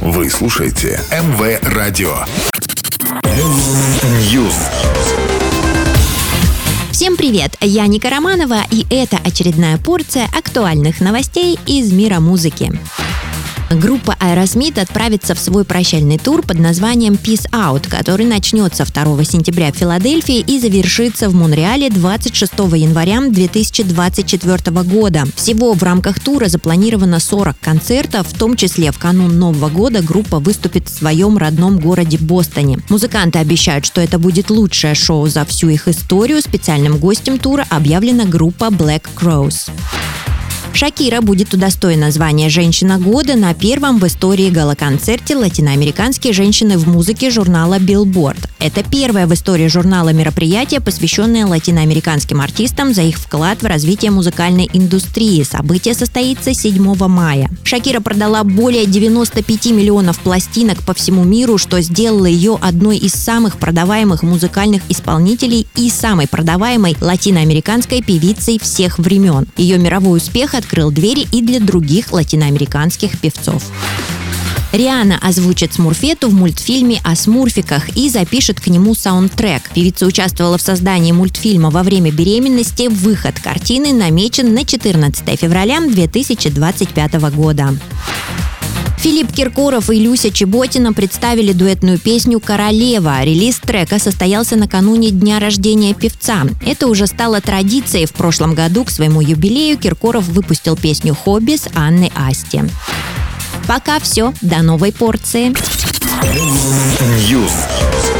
Вы слушаете МВ Радио. News. Всем привет! Я Ника Романова, и это очередная порция актуальных новостей из мира музыки. Группа Aerosmith отправится в свой прощальный тур под названием Peace Out, который начнется 2 сентября в Филадельфии и завершится в Монреале 26 января 2024 года. Всего в рамках тура запланировано 40 концертов, в том числе в канун Нового года группа выступит в своем родном городе Бостоне. Музыканты обещают, что это будет лучшее шоу за всю их историю. Специальным гостем тура объявлена группа Black Crows. Шакира будет удостоена звания «Женщина года» на первом в истории галоконцерте латиноамериканские женщины в музыке журнала Billboard. Это первое в истории журнала мероприятие, посвященное латиноамериканским артистам за их вклад в развитие музыкальной индустрии. Событие состоится 7 мая. Шакира продала более 95 миллионов пластинок по всему миру, что сделало ее одной из самых продаваемых музыкальных исполнителей и самой продаваемой латиноамериканской певицей всех времен. Ее мировой успех открыл двери и для других латиноамериканских певцов. Риана озвучит Смурфету в мультфильме о смурфиках и запишет к нему саундтрек. Певица участвовала в создании мультфильма во время беременности. Выход картины намечен на 14 февраля 2025 года. Филипп Киркоров и Люся Чеботина представили дуэтную песню «Королева». Релиз трека состоялся накануне дня рождения певца. Это уже стало традицией. В прошлом году к своему юбилею Киркоров выпустил песню «Хобби» с Анной Асти. Пока все. До новой порции. News.